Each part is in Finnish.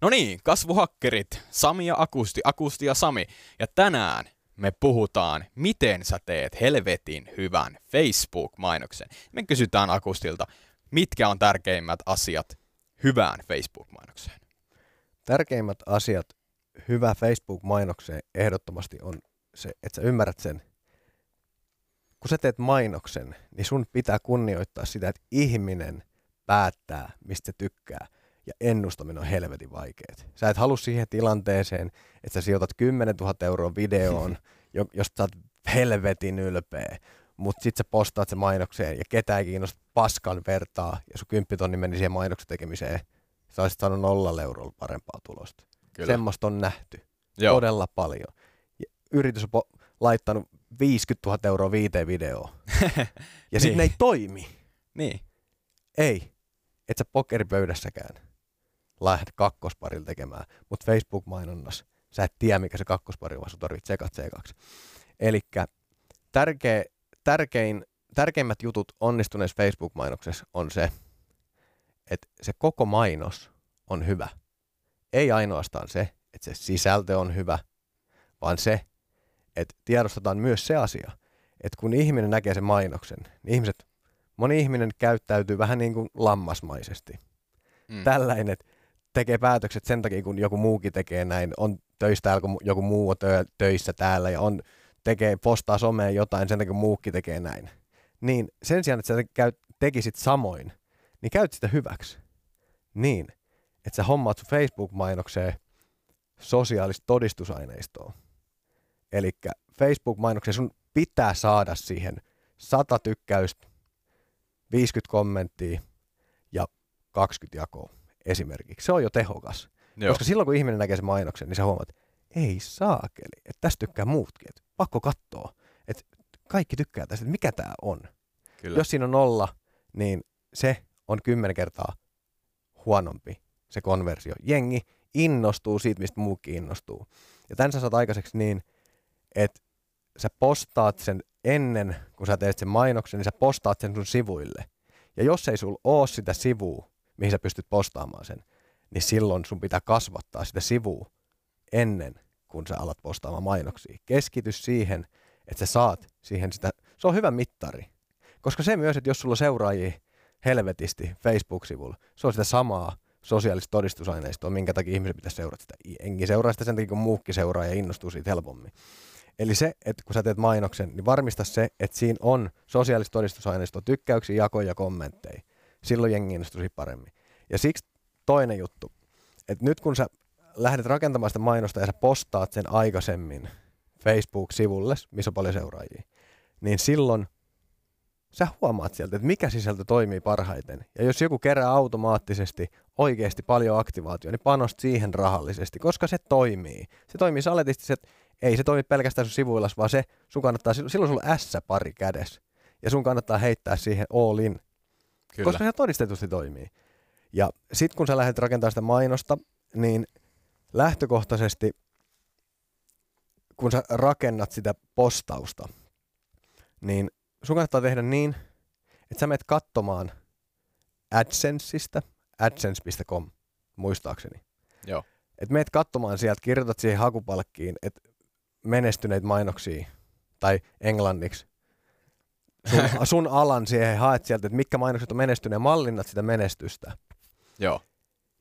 No niin, kasvuhakkerit, Sami ja Akusti, Akusti ja Sami. Ja tänään me puhutaan, miten sä teet helvetin hyvän Facebook-mainoksen. Me kysytään Akustilta, mitkä on tärkeimmät asiat hyvään Facebook-mainokseen? Tärkeimmät asiat hyvä Facebook-mainokseen ehdottomasti on se, että sä ymmärrät sen, kun sä teet mainoksen, niin sun pitää kunnioittaa sitä, että ihminen päättää, mistä tykkää. Ja ennustaminen on helvetin vaikeet. Sä et halua siihen tilanteeseen, että sä sijoitat 10 000 euroa videoon, josta sä oot helvetin ylpeä. Mutta sit sä postaat se mainokseen ja ketään ei kiinnosta paskan vertaa ja sun kymppitonni meni siihen mainoksen tekemiseen. Sä olisit saanut nolla eurolla parempaa tulosta. Kyllä. Semmoista on nähty. Joo. Todella paljon. Ja yritys on po- laittanut 50 000 euroa viiteen videoon. ja sitten niin. ne ei toimi. Niin. Ei. Et sä pokeripöydässäkään lähde kakkosparilla tekemään. Mutta Facebook-mainonnassa sä et tiedä, mikä se kakkospari on, vaan sun tarvitset sekat sekaksi. Eli tärkeä, tärkein, tärkeimmät jutut onnistuneessa Facebook-mainoksessa on se, että se koko mainos on hyvä. Ei ainoastaan se, että se sisältö on hyvä, vaan se, että tiedostetaan myös se asia, että kun ihminen näkee sen mainoksen, niin ihmiset, moni ihminen käyttäytyy vähän niin kuin lammasmaisesti. Mm. Tällainen, että tekee päätökset sen takia, kun joku muukin tekee näin, on töistä täällä, kun joku muu on tö- töissä täällä ja on, tekee, postaa someen jotain sen takia, kun muukin tekee näin. Niin sen sijaan, että sä käy, tekisit samoin, niin käyt sitä hyväksi. Niin, että sä hommaat sun Facebook-mainokseen sosiaalista todistusaineistoa. Eli Facebook-mainoksen sun pitää saada siihen 100 tykkäystä, 50 kommenttia ja 20 jakoa esimerkiksi. Se on jo tehokas. Joo. Koska silloin kun ihminen näkee sen mainoksen, niin sä huomaat, että ei saakeli, että tästä tykkää muutkin. Että pakko katsoa, että kaikki tykkää tästä, että mikä tämä on. Kyllä. Jos siinä on nolla, niin se on kymmenen kertaa huonompi se konversio. Jengi innostuu siitä, mistä muukin innostuu. Ja tämän sä saat aikaiseksi niin, että sä postaat sen ennen, kun sä teet sen mainoksen, niin sä postaat sen sun sivuille. Ja jos ei sul oo sitä sivua, mihin sä pystyt postaamaan sen, niin silloin sun pitää kasvattaa sitä sivua ennen kuin sä alat postaamaan mainoksia. Keskity siihen, että sä saat siihen sitä, se on hyvä mittari. Koska se myös, että jos sulla on seuraajia helvetisti Facebook-sivulla, se on sitä samaa sosiaalista todistusaineistoa, minkä takia ihmiset pitäisi seurata sitä. Enkin seuraa sitä sen takia, kun muukin seuraa ja innostuu siitä helpommin. Eli se, että kun sä teet mainoksen, niin varmista se, että siinä on sosiaalista todistusaineistoa, tykkäyksiä, jakoja ja kommentteja. Silloin jengi innostuu paremmin. Ja siksi toinen juttu, että nyt kun sä lähdet rakentamaan sitä mainosta ja sä postaat sen aikaisemmin Facebook-sivulle, missä on paljon seuraajia, niin silloin sä huomaat sieltä, että mikä sisältö toimii parhaiten. Ja jos joku kerää automaattisesti oikeasti paljon aktivaatio, niin panost siihen rahallisesti, koska se toimii. Se toimii saletisti, että ei se toimi pelkästään sun sivuilla, vaan se sun kannattaa, silloin sulla on S-pari kädessä. Ja sun kannattaa heittää siihen all in. Kyllä. Koska se todistetusti toimii. Ja sitten kun sä lähdet rakentamaan sitä mainosta, niin lähtökohtaisesti, kun sä rakennat sitä postausta, niin sun kannattaa tehdä niin, että sä menet katsomaan AdSenseista, adsense.com, muistaakseni. Joo. Että meet katsomaan sieltä, kirjoitat siihen hakupalkkiin, että menestyneitä mainoksia, tai englanniksi, sun, sun alan siihen haet sieltä, että mitkä mainokset on menestyneet ja mallinnat sitä menestystä. Joo.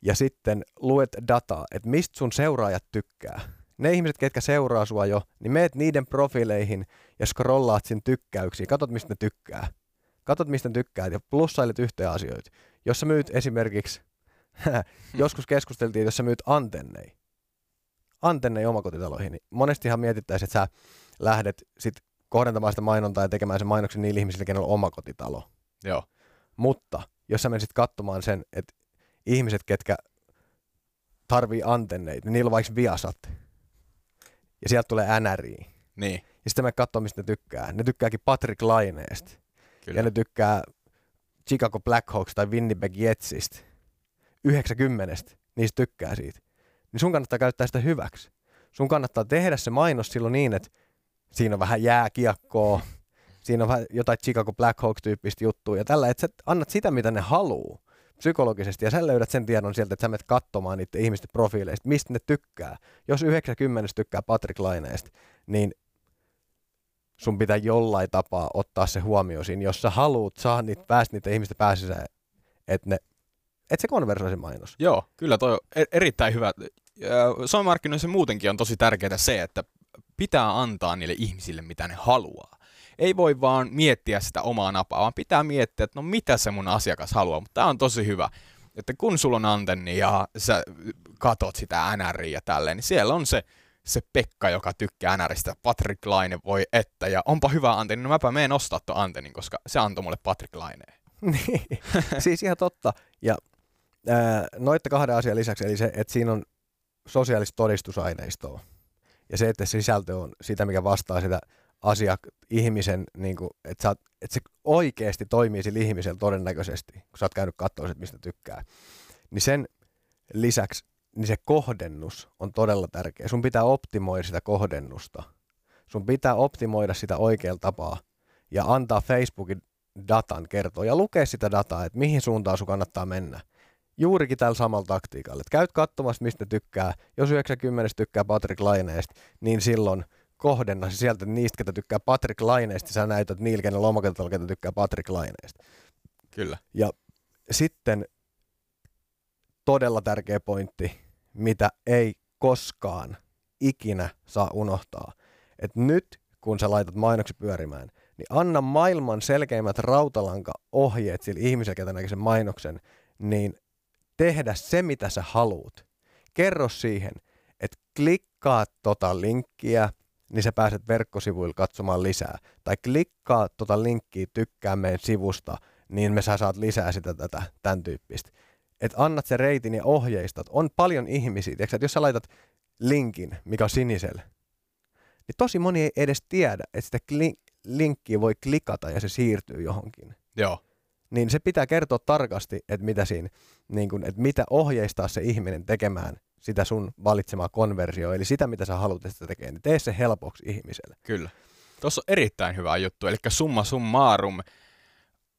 Ja sitten luet dataa, että mistä sun seuraajat tykkää. Ne ihmiset, ketkä seuraa sua jo, niin meet niiden profiileihin ja scrollaat sin tykkäyksiä. Katot, mistä ne tykkää. Katot, mistä ne tykkää ja plussailet yhteen asioita. Jos sä myyt esimerkiksi, joskus keskusteltiin, jos sä myyt antennei. Antennei omakotitaloihin. Niin monestihan mietittäisiin, että sä lähdet sit kohdentamaan sitä mainontaa ja tekemään sen mainoksen niille ihmisille, kenellä on omakotitalo. Joo. Mutta jos sä menisit katsomaan sen, että ihmiset, ketkä tarvii antenneita, niin niillä on vaikka Viasat. Ja sieltä tulee NRI. Niin. Ja sitten me katsoo, mistä ne tykkää. Ne tykkääkin Patrick Laineesta. Kyllä. Ja ne tykkää Chicago Blackhawks tai Winnipeg Jetsistä. 90. Niistä tykkää siitä. Niin sun kannattaa käyttää sitä hyväksi. Sun kannattaa tehdä se mainos silloin niin, että siinä on vähän jääkiekkoa, siinä on vähän jotain Chicago Blackhawks-tyyppistä juttua ja tällä, että sä annat sitä, mitä ne haluaa psykologisesti, ja sä löydät sen tiedon sieltä, että sä menet katsomaan niiden ihmisten profiileista, mistä ne tykkää. Jos 90 tykkää Patrick Laineesta, niin sun pitää jollain tapaa ottaa se huomioon siinä, jos sä haluat saada niitä, päästä niitä ihmisten pääsissä, että ne että se konversoi mainos. Joo, kyllä toi on e- erittäin hyvä. Somemarkkinoissa muutenkin on tosi tärkeää se, että pitää antaa niille ihmisille, mitä ne haluaa. Ei voi vaan miettiä sitä omaa napaa, vaan pitää miettiä, että no mitä se mun asiakas haluaa. Mutta tämä on tosi hyvä, että kun sulla on antenni ja sä katot sitä NRiä ja tälleen, niin siellä on se, se Pekka, joka tykkää NRistä, Patrick Laine voi että, ja onpa hyvä antenni, no mäpä meen ostaa tuon antennin, koska se antoi mulle Patrick Laineen. niin, siis ihan totta. Ja noitte kahden asian lisäksi, eli se, että siinä on sosiaalista todistusaineistoa. Ja se, että se sisältö on sitä, mikä vastaa sitä asiak- ihmisen, niin kuin, että, sä, että se oikeasti toimii sillä ihmisellä todennäköisesti, kun sä oot käynyt katsoa, mistä tykkää. Niin sen lisäksi niin se kohdennus on todella tärkeä. Sun pitää optimoida sitä kohdennusta. Sun pitää optimoida sitä oikealla tapaa ja antaa Facebookin datan kertoa ja lukea sitä dataa, että mihin suuntaan sun kannattaa mennä juurikin tällä samalla taktiikalla. Et käyt katsomassa, mistä tykkää. Jos 90 tykkää Patrick Laineesta, niin silloin kohdenna sieltä niistä, ketä tykkää Patrick Laineesta, sä näytät niillä, kenen lomakatolla, ketä tykkää Patrick Laineesta. Kyllä. Ja sitten todella tärkeä pointti, mitä ei koskaan ikinä saa unohtaa. Että nyt, kun sä laitat mainoksi pyörimään, niin anna maailman selkeimmät rautalanka-ohjeet sille ihmiselle, ketä näkee sen mainoksen, niin tehdä se, mitä sä haluut. Kerro siihen, että klikkaa tota linkkiä, niin sä pääset verkkosivuilla katsomaan lisää. Tai klikkaa tota linkkiä, tykkää meidän sivusta, niin me sä saat lisää sitä tätä, tämän tyyppistä. Että annat se reitin ja ohjeistat. On paljon ihmisiä, tiiäksä, että jos sä laitat linkin, mikä on sinisellä, niin tosi moni ei edes tiedä, että sitä kli- linkkiä voi klikata ja se siirtyy johonkin. Joo niin se pitää kertoa tarkasti, että mitä, siinä, niin kun, että mitä ohjeistaa se ihminen tekemään sitä sun valitsemaa konversiota, eli sitä, mitä sä haluat, että tekee, niin tee se helpoksi ihmiselle. Kyllä. Tuossa on erittäin hyvä juttu, eli summa summarum,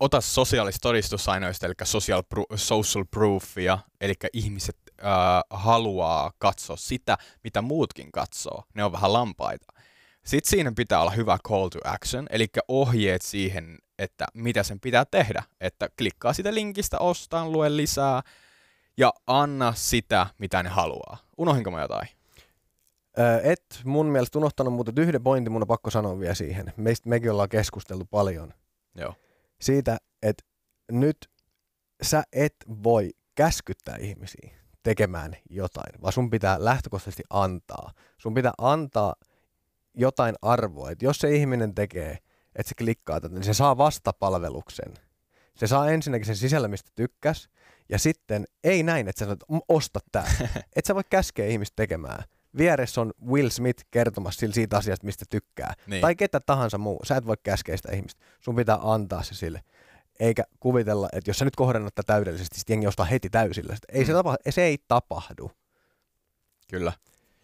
ota sosiaalista todistusainoista, eli social, pro- social proofia, eli ihmiset äh, haluaa katsoa sitä, mitä muutkin katsoo. Ne on vähän lampaita. Sitten siinä pitää olla hyvä call to action, eli ohjeet siihen, että mitä sen pitää tehdä. Että klikkaa sitä linkistä, ostaa, lue lisää ja anna sitä, mitä ne haluaa. Unohinko mä jotain? et mun mielestä unohtanut, mutta yhden pointin mun on pakko sanoa vielä siihen. Meistä mekin ollaan keskusteltu paljon. Joo. Siitä, että nyt sä et voi käskyttää ihmisiä tekemään jotain, vaan sun pitää lähtökohtaisesti antaa. Sun pitää antaa jotain arvoa. Että jos se ihminen tekee – että se klikkaa tätä, niin se saa vastapalveluksen. Se saa ensinnäkin sen sisällä, mistä tykkäs, ja sitten ei näin, että sä sanot, osta tää. Et sä voi käskeä ihmistä tekemään. Vieressä on Will Smith kertomassa siitä asiasta, mistä tykkää. Niin. Tai ketä tahansa muu. Sä et voi käskeä sitä ihmistä. Sun pitää antaa se sille. Eikä kuvitella, että jos sä nyt kohdennat tätä täydellisesti, sitten jengi ostaa heti täysillä. Ei se, tapa, se ei tapahdu. Kyllä.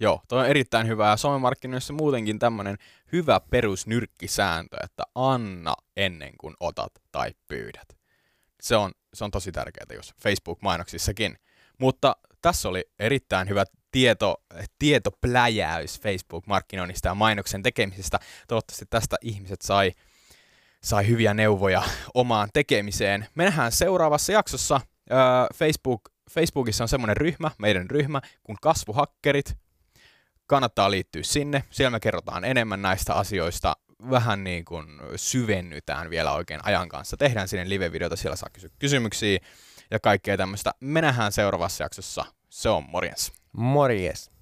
Joo, toi on erittäin hyvä. Ja somemarkkinoissa muutenkin tämmöinen hyvä perusnyrkkisääntö, että anna ennen kuin otat tai pyydät. Se on, se on tosi tärkeää, jos Facebook-mainoksissakin. Mutta tässä oli erittäin hyvä tieto, tietopläjäys Facebook-markkinoinnista ja mainoksen tekemisestä. Toivottavasti tästä ihmiset sai, sai hyviä neuvoja omaan tekemiseen. Me nähdään seuraavassa jaksossa. Facebook, Facebookissa on semmoinen ryhmä, meidän ryhmä, kuin kasvuhakkerit kannattaa liittyä sinne. Siellä me kerrotaan enemmän näistä asioista, vähän niin kuin syvennytään vielä oikein ajan kanssa. Tehdään sinne live-videota, siellä saa kysyä kysymyksiä ja kaikkea tämmöistä. Me nähdään seuraavassa jaksossa. Se on morjens. Morjes.